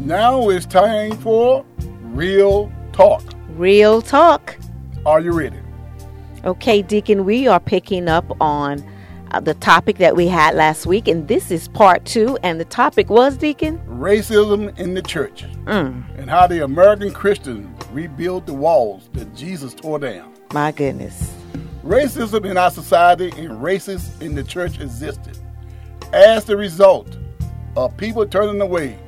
Now it's time for Real Talk. Real talk. Are you ready? Okay, Deacon, we are picking up on uh, the topic that we had last week, and this is part two. And the topic was, Deacon? Racism in the church Mm, and how the American Christians rebuild the walls that Jesus tore down. my goodness. Racism in our society and racists in the church existed as the result of people turning away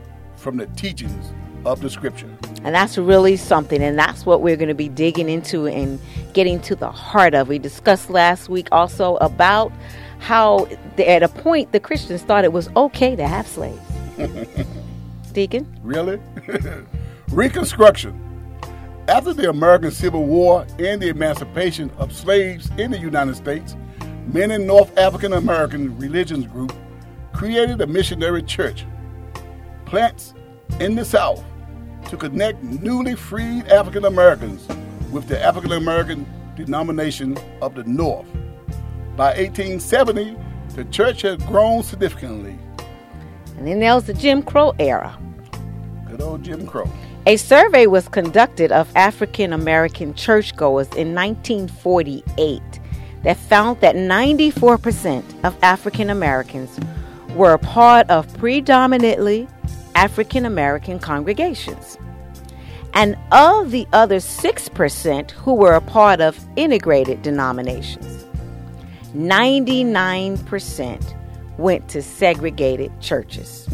from the teachings of the scripture. And that's really something, and that's what we're going to be digging into and getting to the heart of. We discussed last week also about how, at a point, the Christians thought it was okay to have slaves. Deacon? Really? Reconstruction. After the American Civil War and the emancipation of slaves in the United States, many North African American religions group created a missionary church, plants in the South, to connect newly freed African Americans with the African American denomination of the North. By 1870, the church had grown significantly. And then there was the Jim Crow era. Good old Jim Crow. A survey was conducted of African American churchgoers in 1948 that found that 94% of African Americans were a part of predominantly African American congregations. And of the other 6% who were a part of integrated denominations, 99% went to segregated churches.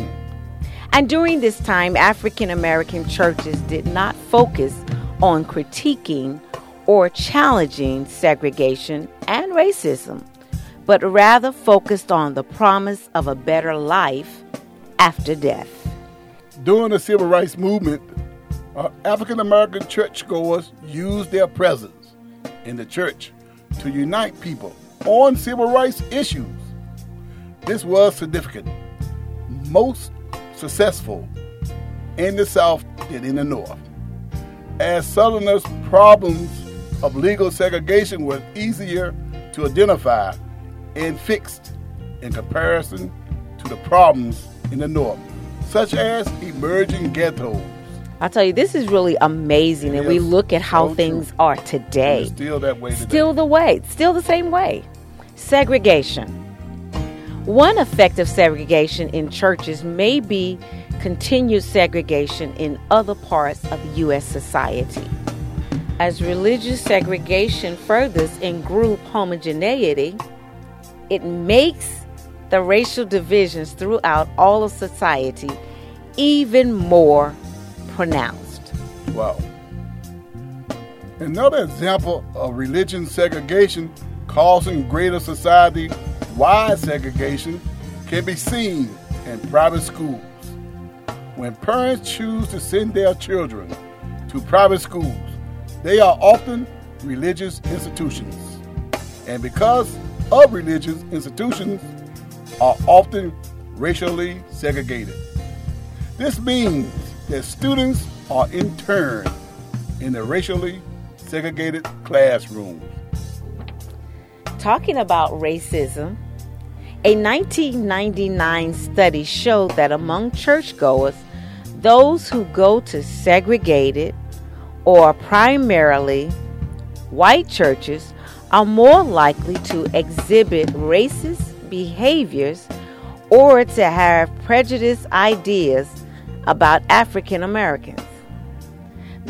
And during this time, African American churches did not focus on critiquing or challenging segregation and racism, but rather focused on the promise of a better life after death. During the civil rights movement, uh, African American churchgoers used their presence in the church to unite people on civil rights issues. This was significant, most successful in the South than in the North. As Southerners' problems of legal segregation were easier to identify and fixed in comparison to the problems in the North, such as emerging ghettos. I'll tell you, this is really amazing, and we look at how so things are today. It's still that way today. Still the way, still the same way. Segregation. One effect of segregation in churches may be continued segregation in other parts of U.S. society. As religious segregation furthers in group homogeneity, it makes the racial divisions throughout all of society even more pronounced. Wow. Another example of religion segregation causing greater society wide segregation can be seen in private schools. When parents choose to send their children to private schools, they are often religious institutions. And because of religious institutions, are often racially segregated. This means that students are interned in the racially segregated classrooms. Talking about racism, a 1999 study showed that among churchgoers, those who go to segregated or primarily white churches are more likely to exhibit racist behaviors or to have prejudiced ideas about African Americans.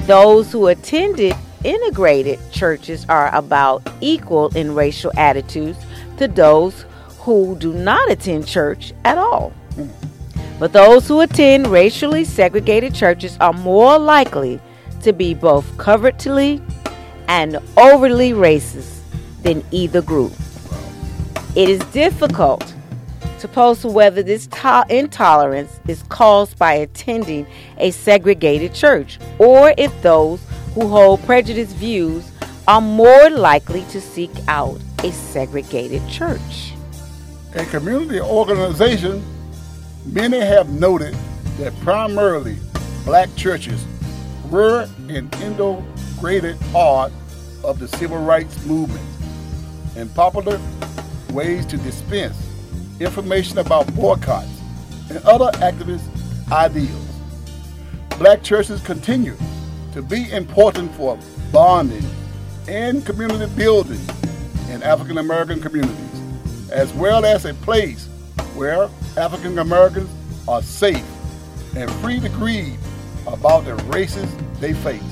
Those who attended integrated churches are about equal in racial attitudes to those who do not attend church at all. But those who attend racially segregated churches are more likely to be both covertly and overly racist than either group. It is difficult to post whether this to- intolerance is caused by attending a segregated church or if those who hold prejudiced views are more likely to seek out a segregated church. A community organization, many have noted that primarily black churches were an integrated part of the civil rights movement and popular ways to dispense information about boycotts and other activist ideals. black churches continue to be important for bonding and community building in African American communities, as well as a place where African Americans are safe and free to grieve about the races they face.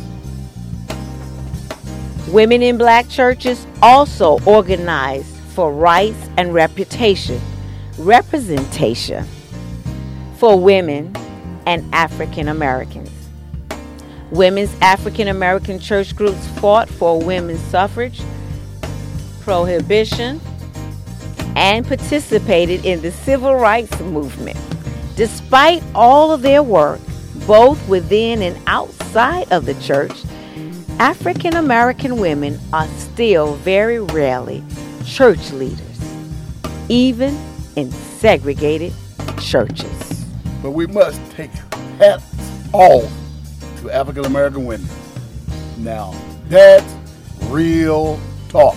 Women in black churches also organize for rights and reputation, representation for women and African Americans. Women's African American church groups fought for women's suffrage, prohibition, and participated in the civil rights movement. Despite all of their work, both within and outside of the church, African American women are still very rarely church leaders, even in segregated churches. But we must take hats off to African American women. Now, that's real talk.